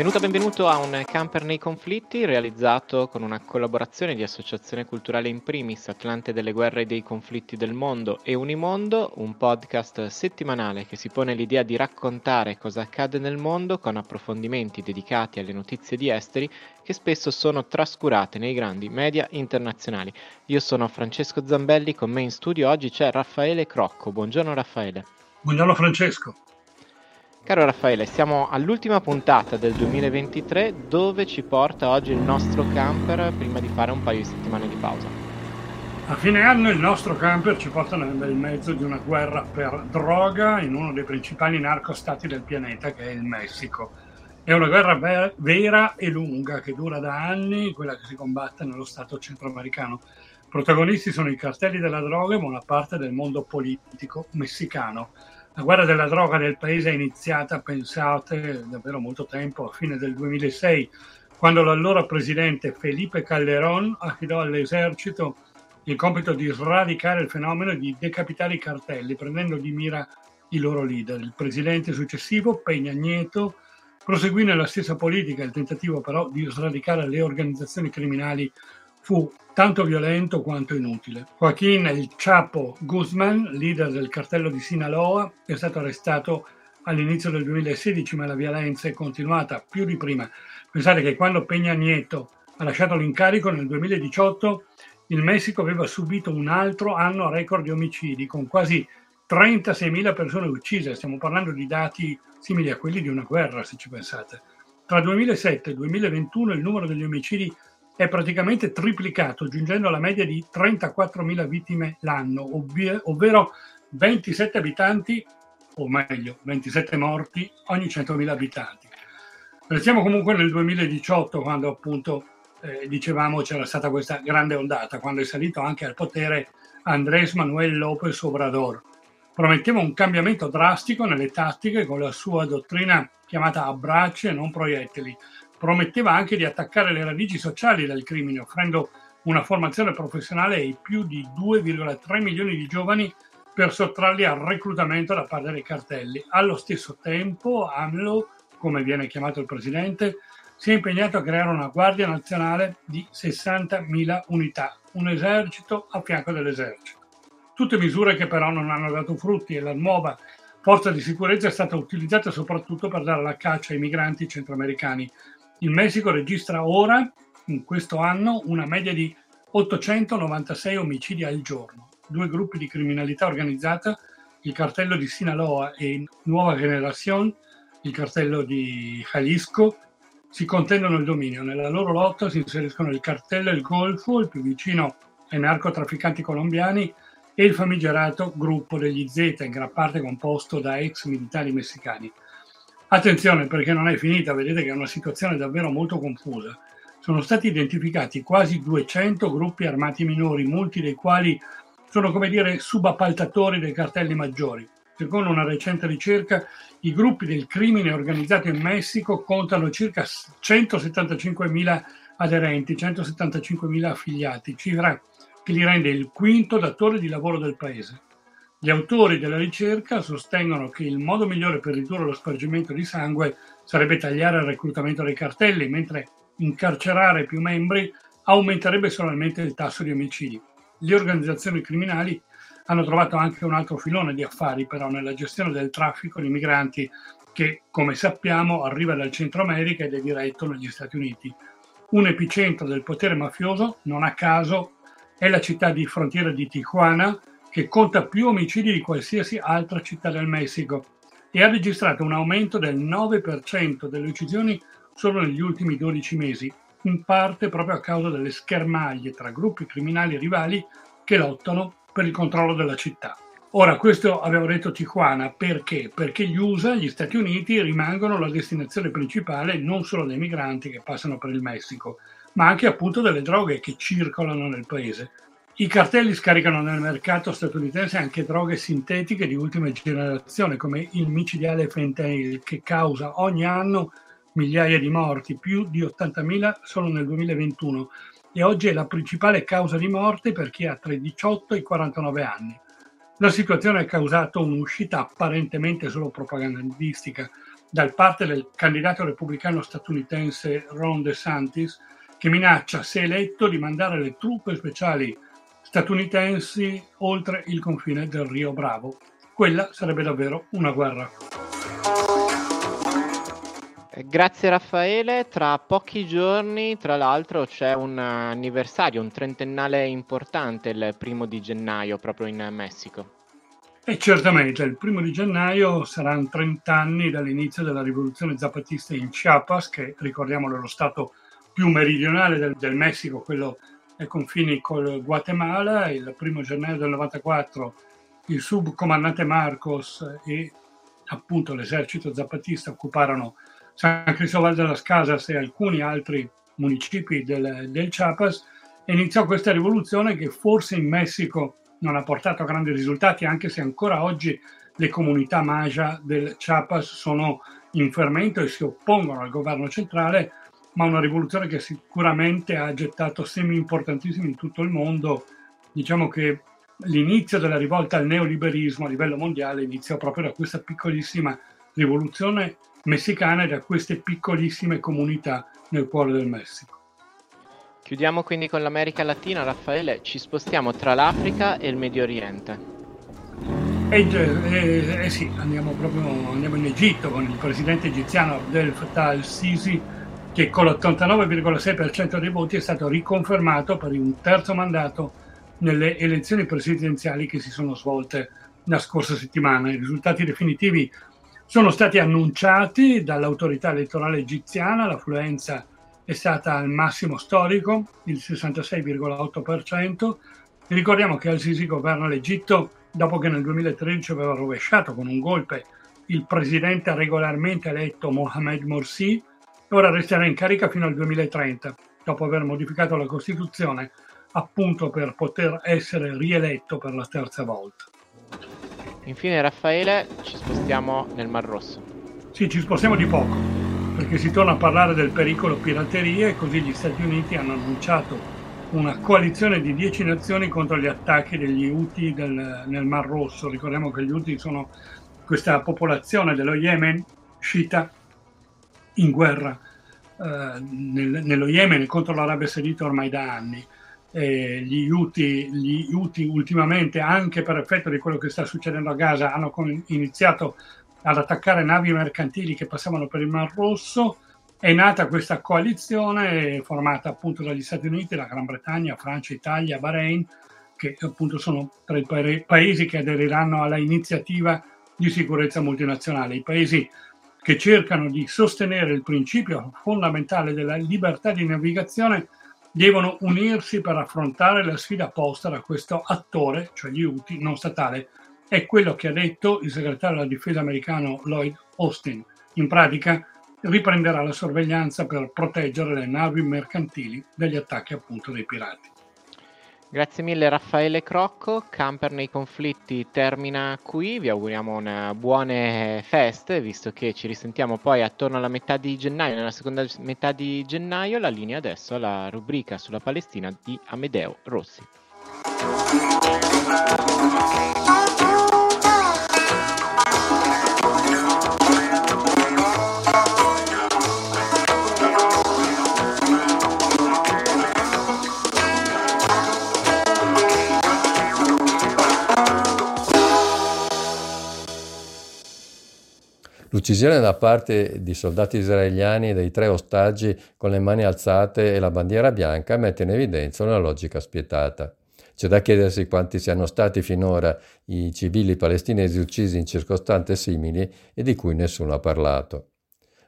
Benvenuto, benvenuto a un camper nei conflitti realizzato con una collaborazione di Associazione Culturale in primis, Atlante delle guerre e dei conflitti del mondo e Unimondo, un podcast settimanale che si pone l'idea di raccontare cosa accade nel mondo con approfondimenti dedicati alle notizie di esteri che spesso sono trascurate nei grandi media internazionali. Io sono Francesco Zambelli, con me in studio oggi c'è Raffaele Crocco. Buongiorno Raffaele. Buongiorno Francesco. Caro Raffaele, siamo all'ultima puntata del 2023 dove ci porta oggi il nostro camper prima di fare un paio di settimane di pausa. A fine anno il nostro camper ci porta nel bel mezzo di una guerra per droga in uno dei principali narcostati del pianeta che è il Messico. È una guerra ver- vera e lunga che dura da anni, quella che si combatte nello Stato centroamericano. Protagonisti sono i cartelli della droga e buona parte del mondo politico messicano. La guerra della droga nel paese è iniziata, pensate, davvero molto tempo, a fine del 2006, quando l'allora presidente Felipe Calderón affidò all'esercito il compito di sradicare il fenomeno e di decapitare i cartelli, prendendo di mira i loro leader. Il presidente successivo, Peña Nieto, proseguì nella stessa politica, il tentativo però di sradicare le organizzazioni criminali fu tanto violento quanto inutile. Joaquín El Chapo Guzman, leader del cartello di Sinaloa, è stato arrestato all'inizio del 2016, ma la violenza è continuata più di prima. Pensate che quando Peña Nieto ha lasciato l'incarico nel 2018, il Messico aveva subito un altro anno record di omicidi, con quasi 36.000 persone uccise. Stiamo parlando di dati simili a quelli di una guerra, se ci pensate. Tra 2007 e 2021 il numero degli omicidi è praticamente triplicato, giungendo alla media di 34.000 vittime l'anno, ovvero, ovvero 27 abitanti, o meglio, 27 morti ogni 100.000 abitanti. Restiamo comunque nel 2018, quando appunto eh, dicevamo c'era stata questa grande ondata, quando è salito anche al potere Andrés Manuel López Obrador. Prometteva un cambiamento drastico nelle tattiche con la sua dottrina chiamata abbracci e non proiettili, prometteva anche di attaccare le radici sociali del crimine, offrendo una formazione professionale ai più di 2,3 milioni di giovani per sottrarli al reclutamento da parte dei cartelli. Allo stesso tempo, AMLO, come viene chiamato il presidente, si è impegnato a creare una Guardia Nazionale di 60.000 unità, un esercito a fianco dell'esercito. Tutte misure che però non hanno dato frutti e la nuova forza di sicurezza è stata utilizzata soprattutto per dare la caccia ai migranti centroamericani, il Messico registra ora, in questo anno, una media di 896 omicidi al giorno. Due gruppi di criminalità organizzata, il cartello di Sinaloa e Nuova Generación, il cartello di Jalisco, si contendono il dominio. Nella loro lotta si inseriscono il cartello del Golfo, il più vicino ai narcotrafficanti colombiani, e il famigerato gruppo degli Z, in gran parte composto da ex militari messicani. Attenzione perché non è finita, vedete che è una situazione davvero molto confusa. Sono stati identificati quasi 200 gruppi armati minori, molti dei quali sono come dire subappaltatori dei cartelli maggiori. Secondo una recente ricerca, i gruppi del crimine organizzato in Messico contano circa 175.000 aderenti, 175.000 affiliati, cifra che li rende il quinto datore di lavoro del paese. Gli autori della ricerca sostengono che il modo migliore per ridurre lo spargimento di sangue sarebbe tagliare il reclutamento dei cartelli, mentre incarcerare più membri aumenterebbe solamente il tasso di omicidi. Le organizzazioni criminali hanno trovato anche un altro filone di affari però nella gestione del traffico di migranti che, come sappiamo, arriva dal Centro America ed è diretto negli Stati Uniti. Un epicentro del potere mafioso, non a caso, è la città di frontiera di Tijuana, che conta più omicidi di qualsiasi altra città del Messico e ha registrato un aumento del 9% delle uccisioni solo negli ultimi 12 mesi, in parte proprio a causa delle schermaglie tra gruppi criminali rivali che lottano per il controllo della città. Ora, questo avevo detto Tijuana perché? Perché gli USA, gli Stati Uniti, rimangono la destinazione principale non solo dei migranti che passano per il Messico, ma anche appunto delle droghe che circolano nel paese I cartelli scaricano nel mercato statunitense anche droghe sintetiche di ultima generazione come il micidiale fentanyl che causa ogni anno migliaia di morti, più di 80.000 solo nel 2021 e oggi è la principale causa di morte per chi ha tra i 18 e i 49 anni. La situazione ha causato un'uscita apparentemente solo propagandistica da parte del candidato repubblicano statunitense Ron DeSantis che minaccia, se eletto, di mandare le truppe speciali statunitensi oltre il confine del Rio Bravo. Quella sarebbe davvero una guerra. Eh, grazie Raffaele, tra pochi giorni tra l'altro c'è un anniversario, un trentennale importante il primo di gennaio proprio in Messico. E certamente il primo di gennaio saranno 30 anni dall'inizio della rivoluzione zapatista in Chiapas, che ricordiamolo è lo stato più meridionale del, del Messico, quello ai confini col Guatemala. Il primo gennaio del 94 il subcomandante Marcos e appunto l'esercito zapatista occuparono San Cristóbal de las Casas e alcuni altri municipi del, del Chiapas e iniziò questa rivoluzione che forse in Messico non ha portato grandi risultati, anche se ancora oggi le comunità Maya del Chiapas sono in fermento e si oppongono al governo centrale, ma una rivoluzione che sicuramente ha gettato semi importantissimi in tutto il mondo. Diciamo che l'inizio della rivolta al neoliberismo a livello mondiale iniziò proprio da questa piccolissima rivoluzione messicana e da queste piccolissime comunità nel cuore del Messico. Chiudiamo quindi con l'America Latina, Raffaele, ci spostiamo tra l'Africa e il Medio Oriente. Eh, eh, eh sì, andiamo proprio andiamo in Egitto con il presidente egiziano Abdel Fattah al-Sisi che con l'89,6% dei voti è stato riconfermato per un terzo mandato nelle elezioni presidenziali che si sono svolte la scorsa settimana. I risultati definitivi sono stati annunciati dall'autorità elettorale egiziana, l'affluenza è stata al massimo storico, il 66,8%. Ricordiamo che Al-Sisi governa l'Egitto dopo che nel 2013 aveva rovesciato con un golpe il presidente regolarmente eletto Mohamed Morsi ora resterà in carica fino al 2030, dopo aver modificato la Costituzione appunto per poter essere rieletto per la terza volta. Infine Raffaele, ci spostiamo nel Mar Rosso. Sì, ci spostiamo di poco, perché si torna a parlare del pericolo pirateria e così gli Stati Uniti hanno annunciato una coalizione di 10 nazioni contro gli attacchi degli Houthi del, nel Mar Rosso. Ricordiamo che gli Houthi sono questa popolazione dello Yemen sciita in guerra eh, nel, nello Yemen contro l'Arabia Saudita ormai da anni eh, gli, Houthi, gli Houthi ultimamente, anche per effetto di quello che sta succedendo a Gaza, hanno iniziato ad attaccare navi mercantili che passavano per il Mar Rosso. È nata questa coalizione formata appunto dagli Stati Uniti, la Gran Bretagna, Francia, Italia, Bahrain, che appunto sono tra i pa- paesi che aderiranno alla iniziativa di sicurezza multinazionale, i paesi che cercano di sostenere il principio fondamentale della libertà di navigazione devono unirsi per affrontare la sfida posta da questo attore, cioè gli UTI, non statale. È quello che ha detto il segretario della difesa americano Lloyd Austin. In pratica riprenderà la sorveglianza per proteggere le navi mercantili dagli attacchi appunto dei pirati. Grazie mille Raffaele Crocco, Camper nei conflitti termina qui, vi auguriamo una buone feste, visto che ci risentiamo poi attorno alla metà di gennaio, nella seconda metà di gennaio, la linea adesso alla rubrica sulla Palestina di Amedeo Rossi. L'uccisione da parte di soldati israeliani dei tre ostaggi con le mani alzate e la bandiera bianca mette in evidenza una logica spietata. C'è da chiedersi quanti siano stati finora i civili palestinesi uccisi in circostanze simili e di cui nessuno ha parlato.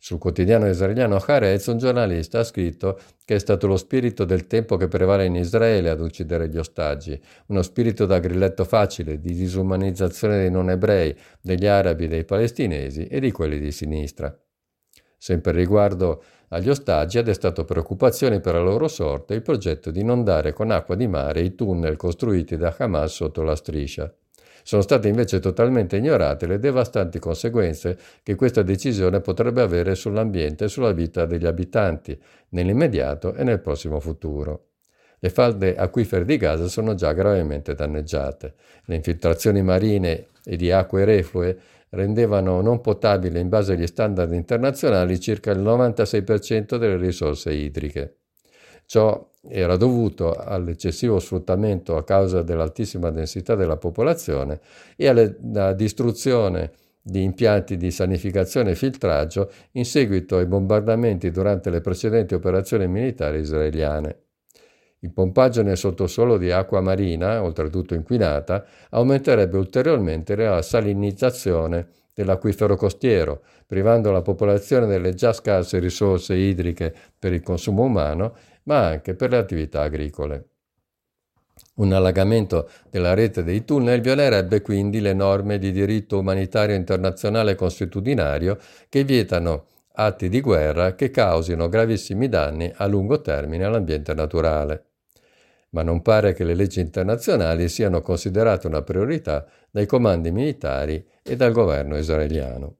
Sul quotidiano israeliano Haaretz un giornalista ha scritto che è stato lo spirito del tempo che prevale in Israele ad uccidere gli ostaggi, uno spirito da grilletto facile, di disumanizzazione dei non ebrei, degli arabi, dei palestinesi e di quelli di sinistra. Sempre riguardo agli ostaggi ha destato preoccupazioni per la loro sorte il progetto di inondare con acqua di mare i tunnel costruiti da Hamas sotto la striscia. Sono state invece totalmente ignorate le devastanti conseguenze che questa decisione potrebbe avere sull'ambiente e sulla vita degli abitanti, nell'immediato e nel prossimo futuro. Le falde acquifere di Gaza sono già gravemente danneggiate. Le infiltrazioni marine e di acque reflue rendevano non potabile in base agli standard internazionali circa il 96% delle risorse idriche. Ciò era dovuto all'eccessivo sfruttamento a causa dell'altissima densità della popolazione e alla distruzione di impianti di sanificazione e filtraggio in seguito ai bombardamenti durante le precedenti operazioni militari israeliane. Il pompaggio nel sottosuolo di acqua marina, oltretutto inquinata, aumenterebbe ulteriormente la salinizzazione dell'acquifero costiero, privando la popolazione delle già scarse risorse idriche per il consumo umano, ma anche per le attività agricole. Un allagamento della rete dei tunnel violerebbe quindi le norme di diritto umanitario internazionale consuetudinario che vietano atti di guerra che causino gravissimi danni a lungo termine all'ambiente naturale ma non pare che le leggi internazionali siano considerate una priorità dai comandi militari e dal governo israeliano.